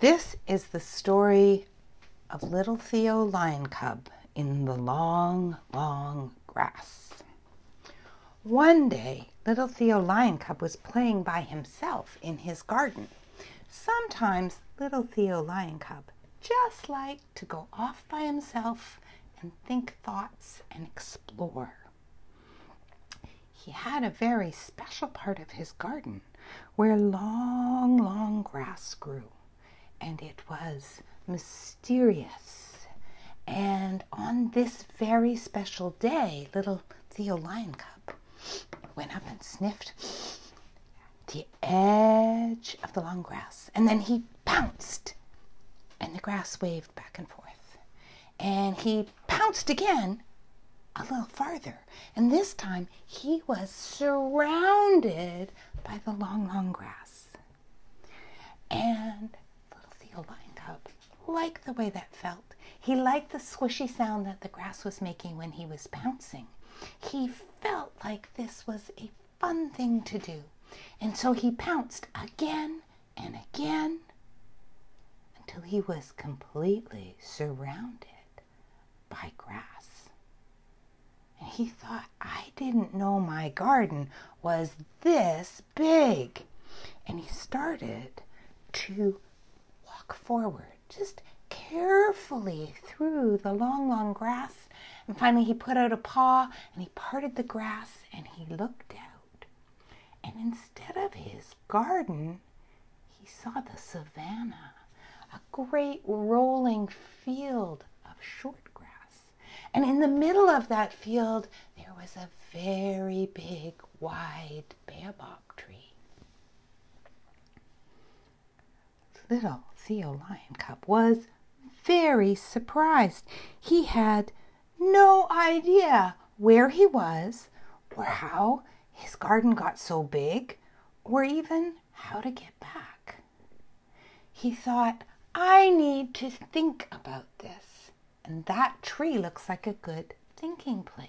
This is the story of little Theo Lion Cub in the long, long grass. One day, little Theo Lion Cub was playing by himself in his garden. Sometimes little Theo Lion Cub just liked to go off by himself and think thoughts and explore. He had a very special part of his garden where long, long grass grew and it was mysterious. And on this very special day, little Theo Lion Cub went up and sniffed the edge of the long grass, and then he pounced, and the grass waved back and forth. And he pounced again a little farther, and this time he was surrounded by the long, long grass. And little Lion Cub liked the way that felt. He liked the squishy sound that the grass was making when he was bouncing. He felt like this was a fun thing to do. And so he pounced again and again until he was completely surrounded by grass. And he thought, I didn't know my garden was this big. And he started to walk forward, just carefully through the long, long grass. And finally, he put out a paw and he parted the grass and he looked out. And instead of his garden, he saw the savannah, a great rolling field of short grass. And in the middle of that field, there was a very big, wide baobab tree. Little Theo Lion Cub was very surprised. He had no idea where he was, or how his garden got so big, or even how to get back. He thought, I need to think about this, and that tree looks like a good thinking place.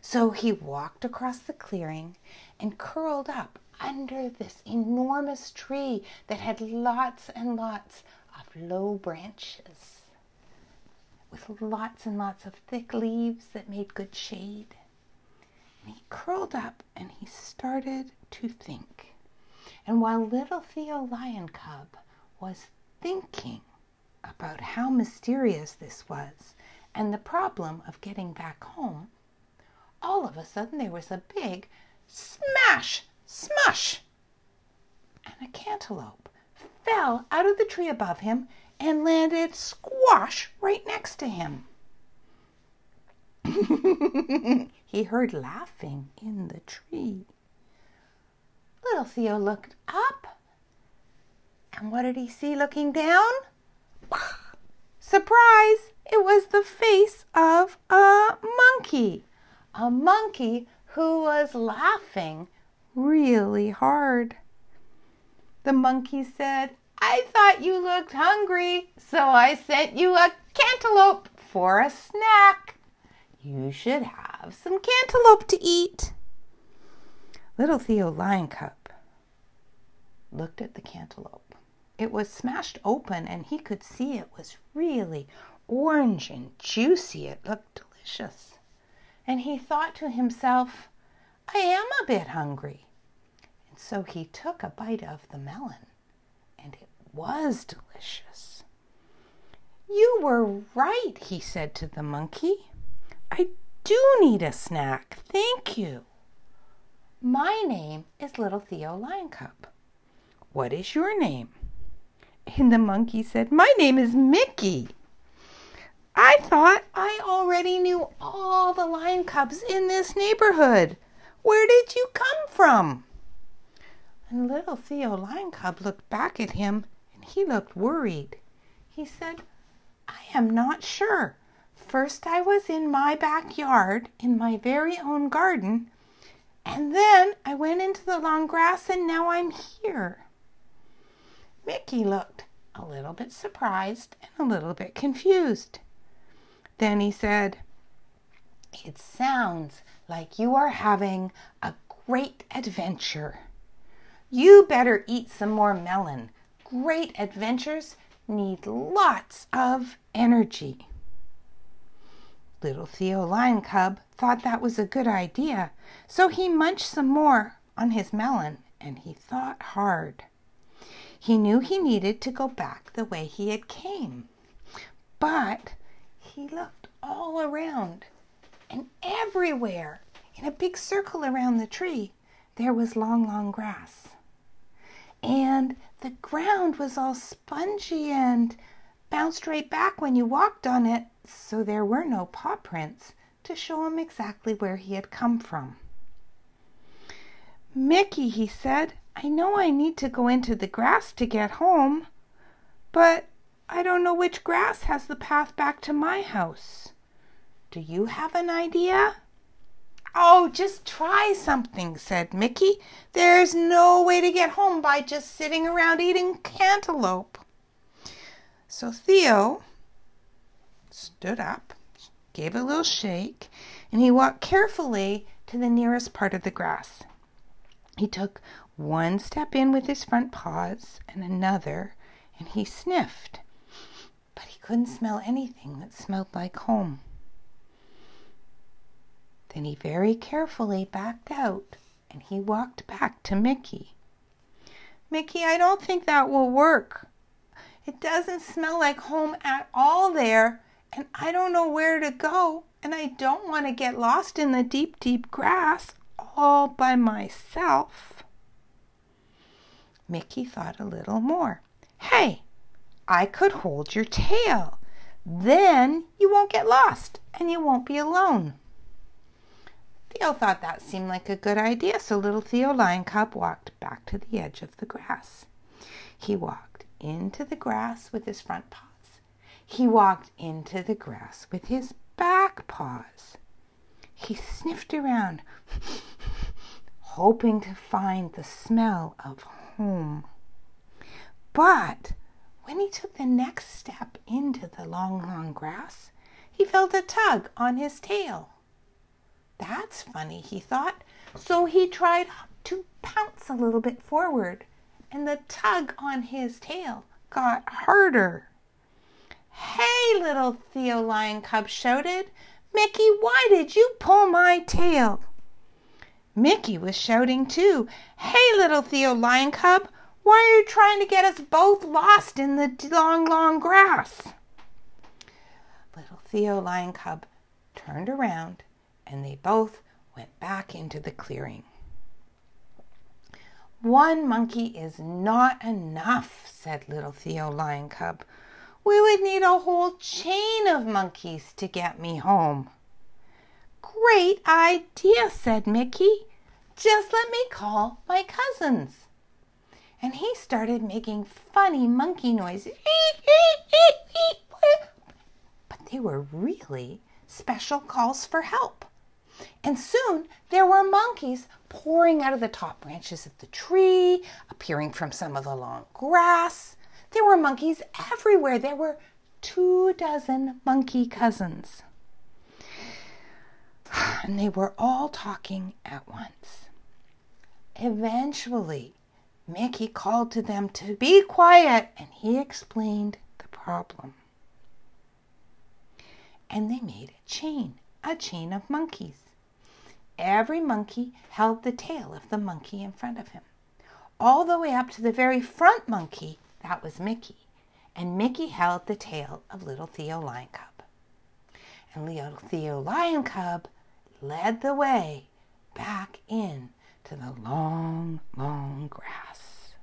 So he walked across the clearing and curled up under this enormous tree that had lots and lots of low branches with lots and lots of thick leaves that made good shade. And he curled up and he started to think. And while little Theo Lion Cub was thinking about how mysterious this was and the problem of getting back home, all of a sudden there was a big smash smush! And a cantaloupe fell out of the tree above him and landed squash right next to him. he heard laughing in the tree. Little Theo looked up, and what did he see looking down? Surprise! It was the face of a monkey. A monkey who was laughing really hard. The monkey said, I thought you looked hungry, so I sent you a cantaloupe for a snack. You should have some cantaloupe to eat. Little Theo Lion Cub looked at the cantaloupe. It was smashed open and he could see it was really orange and juicy. It looked delicious. And he thought to himself, I am a bit hungry. So he took a bite of the melon, and it was delicious. You were right, he said to the monkey. I do need a snack, thank you. My name is Little Theo Lion Cub. What is your name? And the monkey said, My name is Mickey. I thought I already knew all the lion cubs in this neighborhood. Where did you come from? And little Theo Lion Cub looked back at him and he looked worried. He said, I am not sure. First I was in my backyard, in my very own garden, and then I went into the long grass and now I'm here. Mickey looked a little bit surprised and a little bit confused. Then he said, It sounds like you are having a great adventure. You better eat some more melon. great adventures need lots of energy. Little Theo Lion Cub thought that was a good idea, so he munched some more on his melon and he thought hard. He knew he needed to go back the way he had came, but he looked all around and everywhere in a big circle around the tree there was long, long grass. And the ground was all spongy and bounced right back when you walked on it, so there were no paw prints to show him exactly where he had come from. Mickey, he said, I know I need to go into the grass to get home, but I don't know which grass has the path back to my house. Do you have an idea? Oh, just try something, said Mickey. There's no way to get home by just sitting around eating cantaloupe. So Theo stood up, gave a little shake, and he walked carefully to the nearest part of the grass. He took one step in with his front paws and another, and he sniffed, but he couldn't smell anything that smelled like home. Then he very carefully backed out and he walked back to Mickey. Mickey, I don't think that will work. It doesn't smell like home at all there, and I don't know where to go, and I don't want to get lost in the deep, deep grass all by myself. Mickey thought a little more. Hey, I could hold your tail. Then you won't get lost and you won't be alone. Theo thought that seemed like a good idea, so little Theo Lion Cub walked back to the edge of the grass. He walked into the grass with his front paws. He walked into the grass with his back paws. He sniffed around, hoping to find the smell of home. But when he took the next step into the long, long grass, he felt a tug on his tail. That's funny, he thought. So he tried to pounce a little bit forward, and the tug on his tail got harder. Hey, little Theo Lion Cub shouted. Mickey, why did you pull my tail? Mickey was shouting too. Hey, little Theo Lion Cub, why are you trying to get us both lost in the long, long grass? Little Theo Lion Cub turned around and they both went back into the clearing. One monkey is not enough, said little Theo Lion Cub. We would need a whole chain of monkeys to get me home. Great idea, said Mickey. Just let me call my cousins. And he started making funny monkey noises. But they were really special calls for help. And soon there were monkeys pouring out of the top branches of the tree, appearing from some of the long grass. There were monkeys everywhere. There were two dozen monkey cousins. And they were all talking at once. Eventually, Mickey called to them to be quiet and he explained the problem. And they made a chain, a chain of monkeys. Every monkey held the tail of the monkey in front of him, all the way up to the very front monkey, that was Mickey, and Mickey held the tail of little Theo Lion Cub. And little Theo Lion Cub led the way back in to the long, long grass.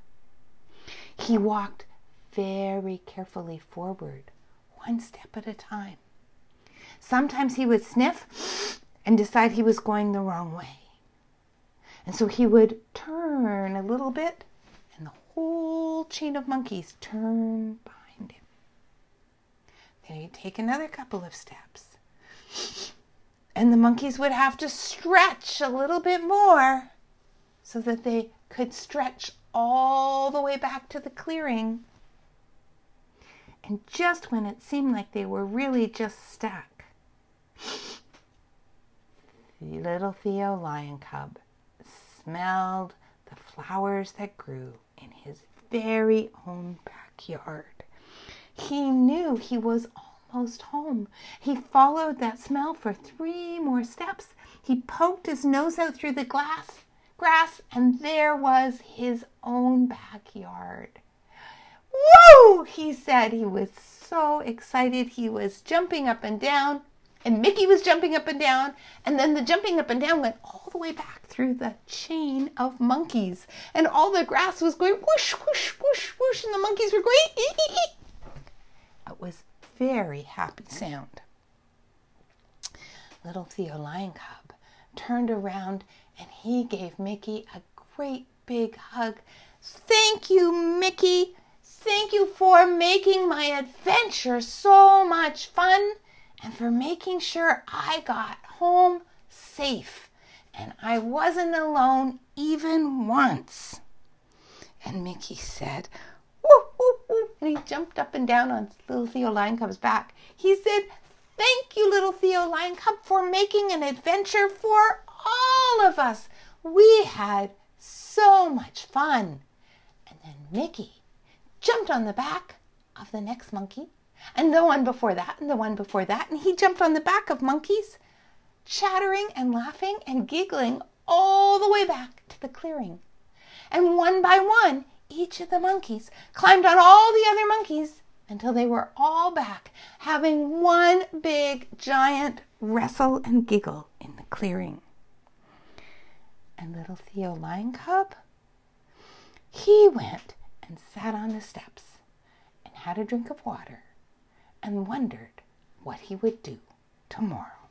He walked very carefully forward, one step at a time. Sometimes he would sniff and decide he was going the wrong way. And so he would turn a little bit, and the whole chain of monkeys turn behind him. Then he'd take another couple of steps, and the monkeys would have to stretch a little bit more so that they could stretch all the way back to the clearing. And just when it seemed like they were really just stuck, little Theo Lion Cub smelled the flowers that grew in his very own backyard. He knew he was almost home. He followed that smell for three more steps. He poked his nose out through the glass grass, and there was his own backyard. Whoa! he said. He was so excited. He was jumping up and down, and Mickey was jumping up and down, and then the jumping up and down went all the way back through the chain of monkeys, and all the grass was going whoosh, whoosh, whoosh, whoosh, and the monkeys were going ee, ee, ee. It was very happy sound. Little Theo Lion Cub turned around and he gave Mickey a great big hug. Thank you, Mickey. Thank you for making my adventure so much fun and for making sure I got home safe and I wasn't alone even once. And Mickey said, woo, woo, woo, and he jumped up and down on little Theo Lion Cub's back. He said, Thank you, little Theo Lion Cub, for making an adventure for all of us. We had so much fun. And then Mickey jumped on the back of the next monkey, and the one before that, and the one before that, and he jumped on the back of monkeys, chattering and laughing and giggling all the way back to the clearing. And one by one, each of the monkeys climbed on all the other monkeys until they were all back, having one big giant wrestle and giggle in the clearing and little Theo Lion Cub, he went and sat on the steps and had a drink of water and wondered what he would do tomorrow.